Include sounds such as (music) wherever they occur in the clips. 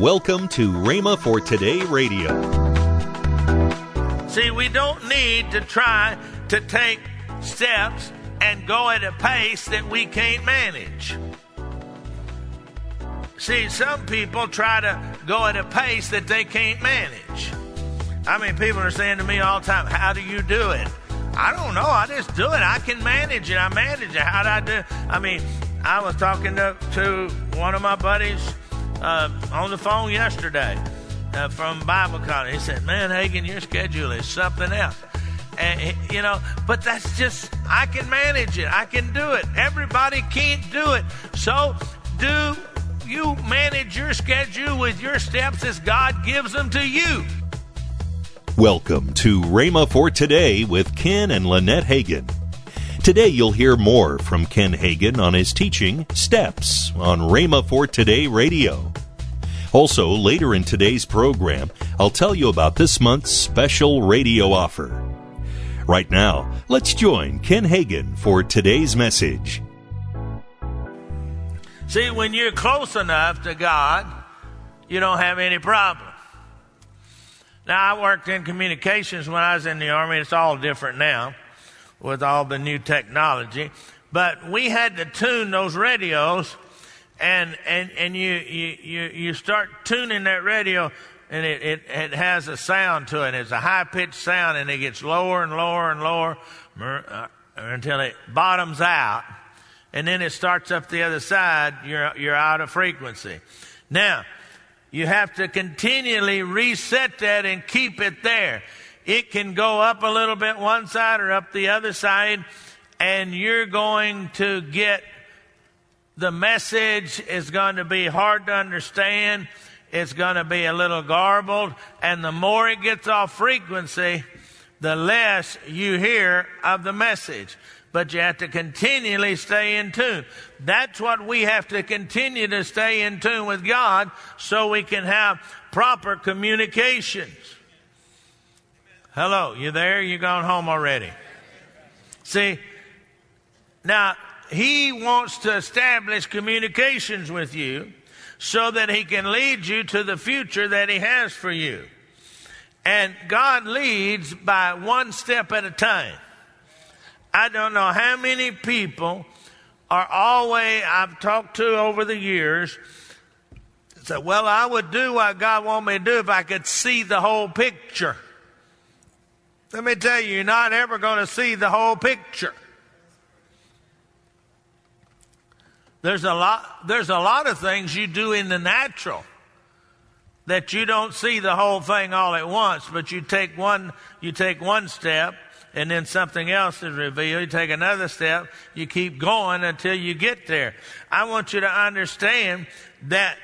Welcome to Rhema for Today Radio. See, we don't need to try to take steps and go at a pace that we can't manage. See, some people try to go at a pace that they can't manage. I mean, people are saying to me all the time, How do you do it? I don't know. I just do it. I can manage it. I manage it. How do I do? I mean, I was talking to, to one of my buddies uh, on the phone yesterday uh, from Bible college. He said, "Man, Hagin, your schedule is something else." And you know, but that's just I can manage it. I can do it. Everybody can't do it. So do you manage your schedule with your steps as God gives them to you. Welcome to Rhema for Today with Ken and Lynette Hagin. Today you'll hear more from Ken Hagin on his teaching Steps on Rhema for Today Radio. Also, later in today's program, I'll tell you about this month's special radio offer. Right now, let's join Ken Hagin for today's message. See, when you're close enough to God, you don't have any problem. Now, I worked in communications when I was in the Army. It's all different now with all the new technology. But we had to tune those radios, and, and, and you, you, you, start tuning that radio, and it, it, it has a sound to it. It's a high pitched sound, and it gets lower and lower and lower uh, until it bottoms out. And then it starts up the other side, you're, you're out of frequency. Now, you have to continually reset that and keep it there. It can go up a little bit one side or up the other side, and you're going to get the message is going to be hard to understand. It's going to be a little garbled, and the more it gets off frequency, the less you hear of the message but you have to continually stay in tune. That's what we have to continue to stay in tune with God so we can have proper communications. Hello, you there? You gone home already? See, now he wants to establish communications with you so that he can lead you to the future that he has for you. And God leads by one step at a time. I don't know how many people are always, I've talked to over the years, say, well, I would do what God want me to do if I could see the whole picture. Let me tell you, you're not ever going to see the whole picture. There's a lot, there's a lot of things you do in the natural that you don't see the whole thing all at once, but you take one, you take one step and then something else is revealed. You take another step, you keep going until you get there. I want you to understand that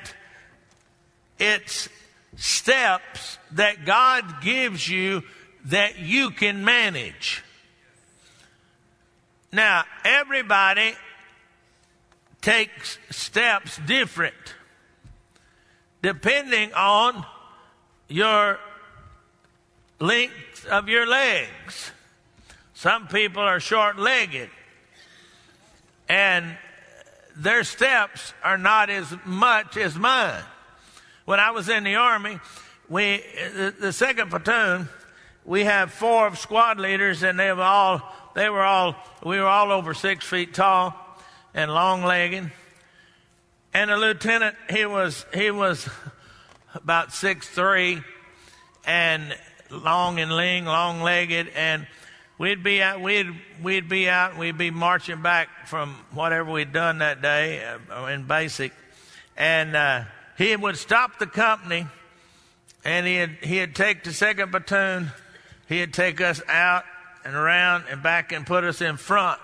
it's steps that God gives you that you can manage. Now, everybody takes steps different depending on your length of your legs. Some people are short legged and their steps are not as much as mine. When I was in the Army, we, the, the second platoon, we have four squad leaders and they were all, they were all, we were all over six feet tall and long legged. And the lieutenant, he was, he was about six three and long and lean, long legged and we'd be out, we'd, we'd be out, we'd be marching back from whatever we'd done that day uh, in basic. And, uh, he would stop the company and he'd, he'd take the second platoon, he'd take us out and around and back and put us in front.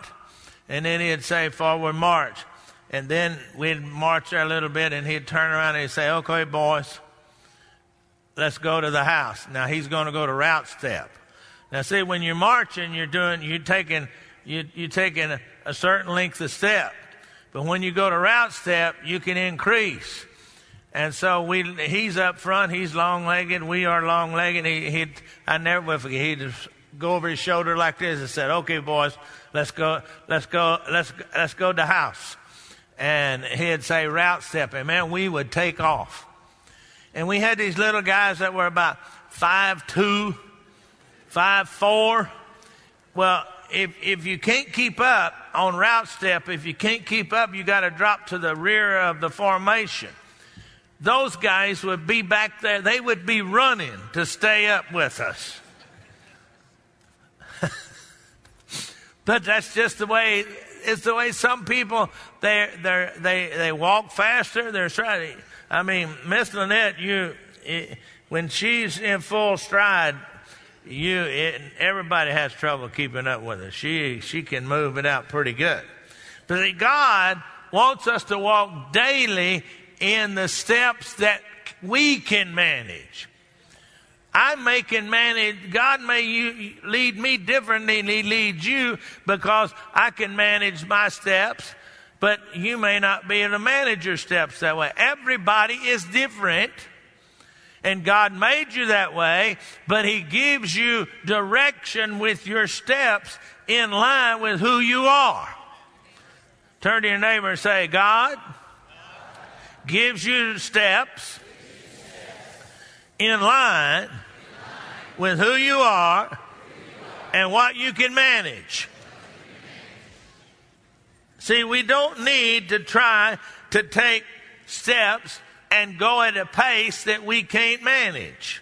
And then he'd say, forward march. And then we'd march there a little bit and he'd turn around and he'd say, okay, boys, let's go to the house. Now he's going to go to route step. Now, see, when you're marching, you're doing, you're taking, you, you're taking a, a certain length of step. But when you go to route step, you can increase. And so we, he's up front, he's long legged, we are long legged. He, he, I never will forget, he'd go over his shoulder like this and said, okay, boys, let's go, let's go, let's, let's go to the house. And he'd say route step, and man, we would take off. And we had these little guys that were about five two, five four. Well, if, if you can't keep up on route step, if you can't keep up, you got to drop to the rear of the formation. Those guys would be back there. They would be running to stay up with us. (laughs) but that's just the way. It's the way some people they they they they walk faster. They're trying. I mean, Miss Lynette, you when she's in full stride, you it, everybody has trouble keeping up with her. She she can move it out pretty good. But God wants us to walk daily in the steps that we can manage. I may can manage, God may you, lead me differently than He leads you because I can manage my steps, but you may not be able to manage your steps that way. Everybody is different and God made you that way, but He gives you direction with your steps in line with who you are. Turn to your neighbor and say, God gives you steps in line with who you are and what you can manage. See, we don't need to try to take steps and go at a pace that we can't manage.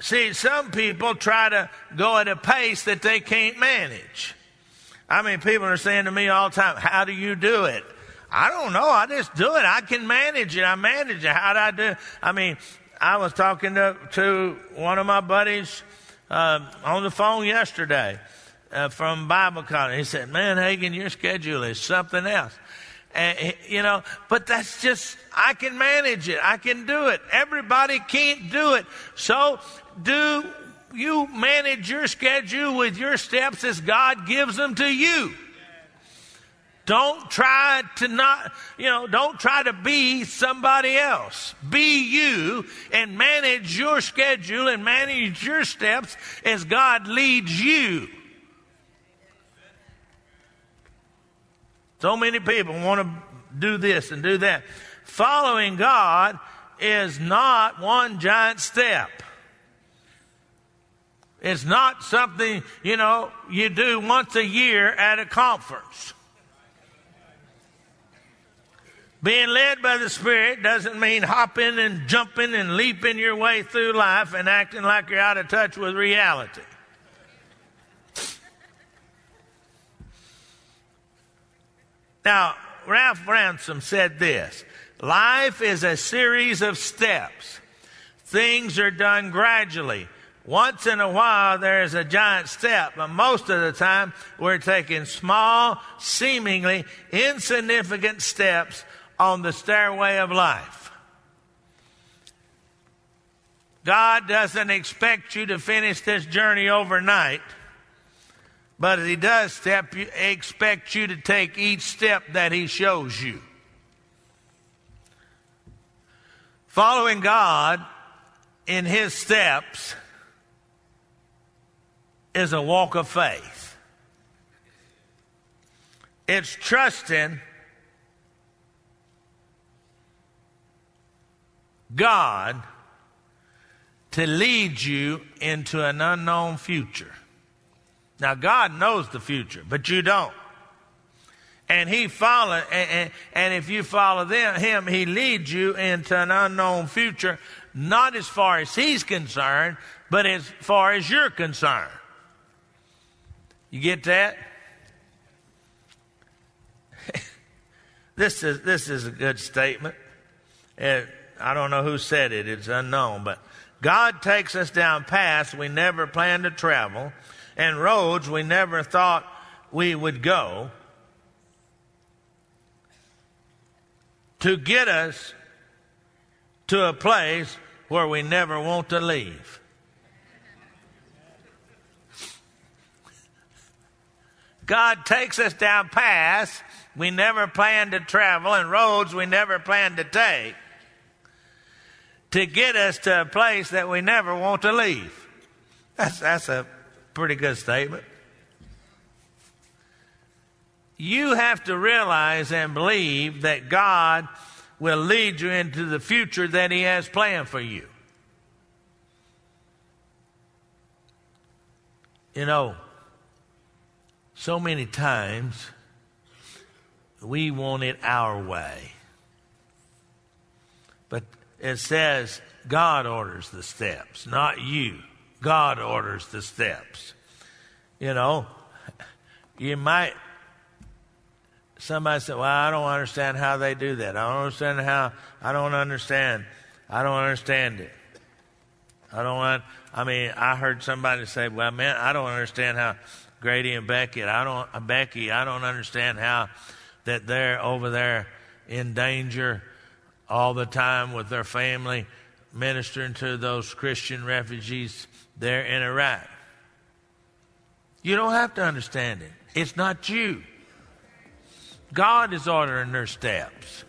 See, some people try to go at a pace that they can't manage. I mean, people are saying to me all the time, How do you do it? I don't know. I just do it. I can manage it. I manage it. How do I do? I mean, I was talking to, to one of my buddies uh, on the phone yesterday uh, from Bible college. He said, Man, Hagin, your schedule is something else. And, you know, but that's just, I can manage it. I can do it. Everybody can't do it. So do you manage your schedule with your steps as God gives them to you. Don't try to not, you know, don't try to be somebody else. Be you and manage your schedule and manage your steps as God leads you. So many people want to do this and do that. Following God is not one giant step. It's not something, you know, you do once a year at a conference. Being led by the Spirit doesn't mean hopping and jumping and leaping your way through life and acting like you're out of touch with reality. Now, Ralph Ransom said this Life is a series of steps. Things are done gradually. Once in a while, there is a giant step, but most of the time, we're taking small, seemingly insignificant steps on the stairway of life. God doesn't expect you to finish this journey overnight. But he does step, expect you to take each step that he shows you. Following God in his steps is a walk of faith. It's trusting God to lead you into an unknown future. Now, God knows the future, but you don't. And He follow, and, and, and if you follow them, Him, He leads you into an unknown future, not as far as He's concerned, but as far as you're concerned. You get that? (laughs) this is this is a good statement. And I don't know who said it; it's unknown. But God takes us down paths we never planned to travel and roads we never thought we would go to get us to a place where we never want to leave. God takes us down paths we never planned to travel and roads we never planned to take to get us to a place that we never want to leave. That's, that's a Pretty good statement. You have to realize and believe that God will lead you into the future that He has planned for you. You know, so many times we want it our way. But it says God orders the steps, not you. God orders the steps. You know, you might, somebody said, Well, I don't understand how they do that. I don't understand how, I don't understand. I don't understand it. I don't, want, I mean, I heard somebody say, Well, man, I don't understand how Grady and Becky, I don't, Becky, I don't understand how that they're over there in danger all the time with their family, ministering to those Christian refugees there in Iraq. You don't have to understand it. It's not you. God is ordering their steps.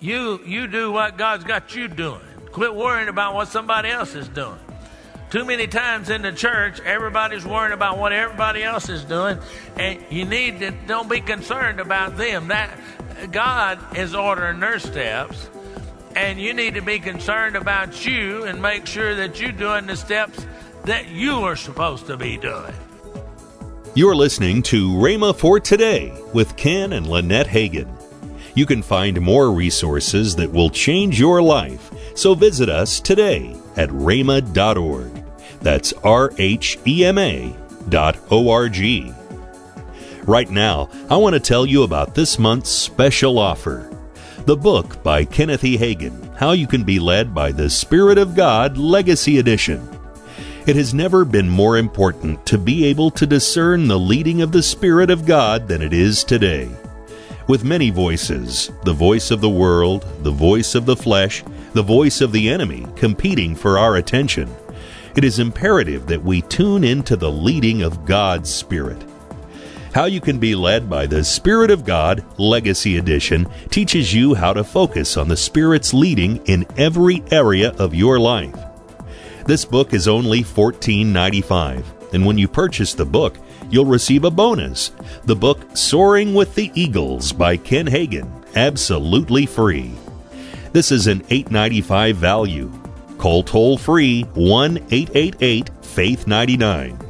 You you do what God's got you doing. Quit worrying about what somebody else is doing. Too many times in the church, everybody's worrying about what everybody else is doing, and you need to don't be concerned about them. That God is ordering their steps, and you need to be concerned about you and make sure that you're doing the steps that you are supposed to be doing. You're listening to Rhema for Today with Ken and Lynette Hagin. You can find more resources that will change your life, so visit us today at rhema.org. That's R H E M A dot O R G. Right now, I want to tell you about this month's special offer the book by Kenneth E. Hagin, How You Can Be Led by the Spirit of God Legacy Edition. It has never been more important to be able to discern the leading of the Spirit of God than it is today. With many voices, the voice of the world, the voice of the flesh, the voice of the enemy competing for our attention, it is imperative that we tune into the leading of God's Spirit. How You Can Be Led by the Spirit of God Legacy Edition teaches you how to focus on the Spirit's leading in every area of your life. This book is only $14.95, and when you purchase the book, you'll receive a bonus the book Soaring with the Eagles by Ken Hagin, absolutely free. This is an $8.95 value Call toll free 1 888 Faith 99.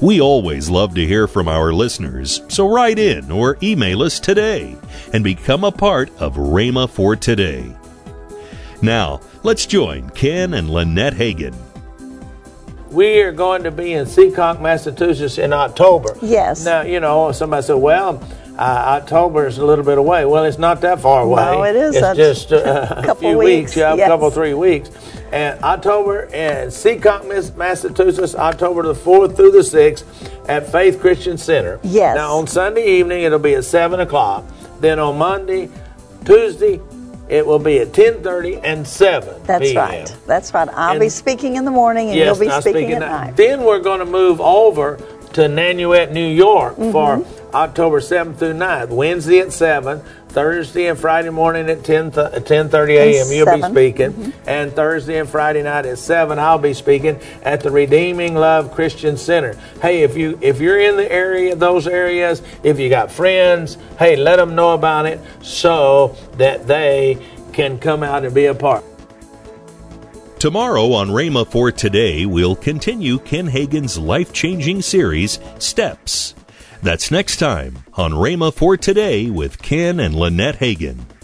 We always love to hear from our listeners, so write in or email us today and become a part of Rhema for Today. Now, let's join Ken and Lynette Hagin. We are going to be in Seekonk, Massachusetts in October. Yes. Now, you know, somebody said, well, uh, October is a little bit away. Well, it's not that far away. No, it is. It's just uh, (laughs) a few weeks. weeks. Yeah, yes. a couple, three weeks. And October in Seekonk, Massachusetts, October the 4th through the 6th at Faith Christian Center. Yes. Now, on Sunday evening, it'll be at 7 o'clock. Then on Monday, Tuesday, it will be at 10.30 and 7 That's p.m. right. That's right. I'll and, be speaking in the morning and yes, you'll be speaking, speaking at night. Then we're going to move over to Nanuet, New York mm-hmm. for October 7th through 9th. Wednesday at 7, Thursday and Friday morning at 10 10:30 a.m. You'll be speaking, mm-hmm. and Thursday and Friday night at 7 I'll be speaking at the Redeeming Love Christian Center. Hey, if you if you're in the area those areas, if you got friends, hey, let them know about it so that they can come out and be a part. Tomorrow on Rhema for Today, we'll continue Ken Hagin's life changing series, Steps. That's next time on Rhema for Today with Ken and Lynette Hagin.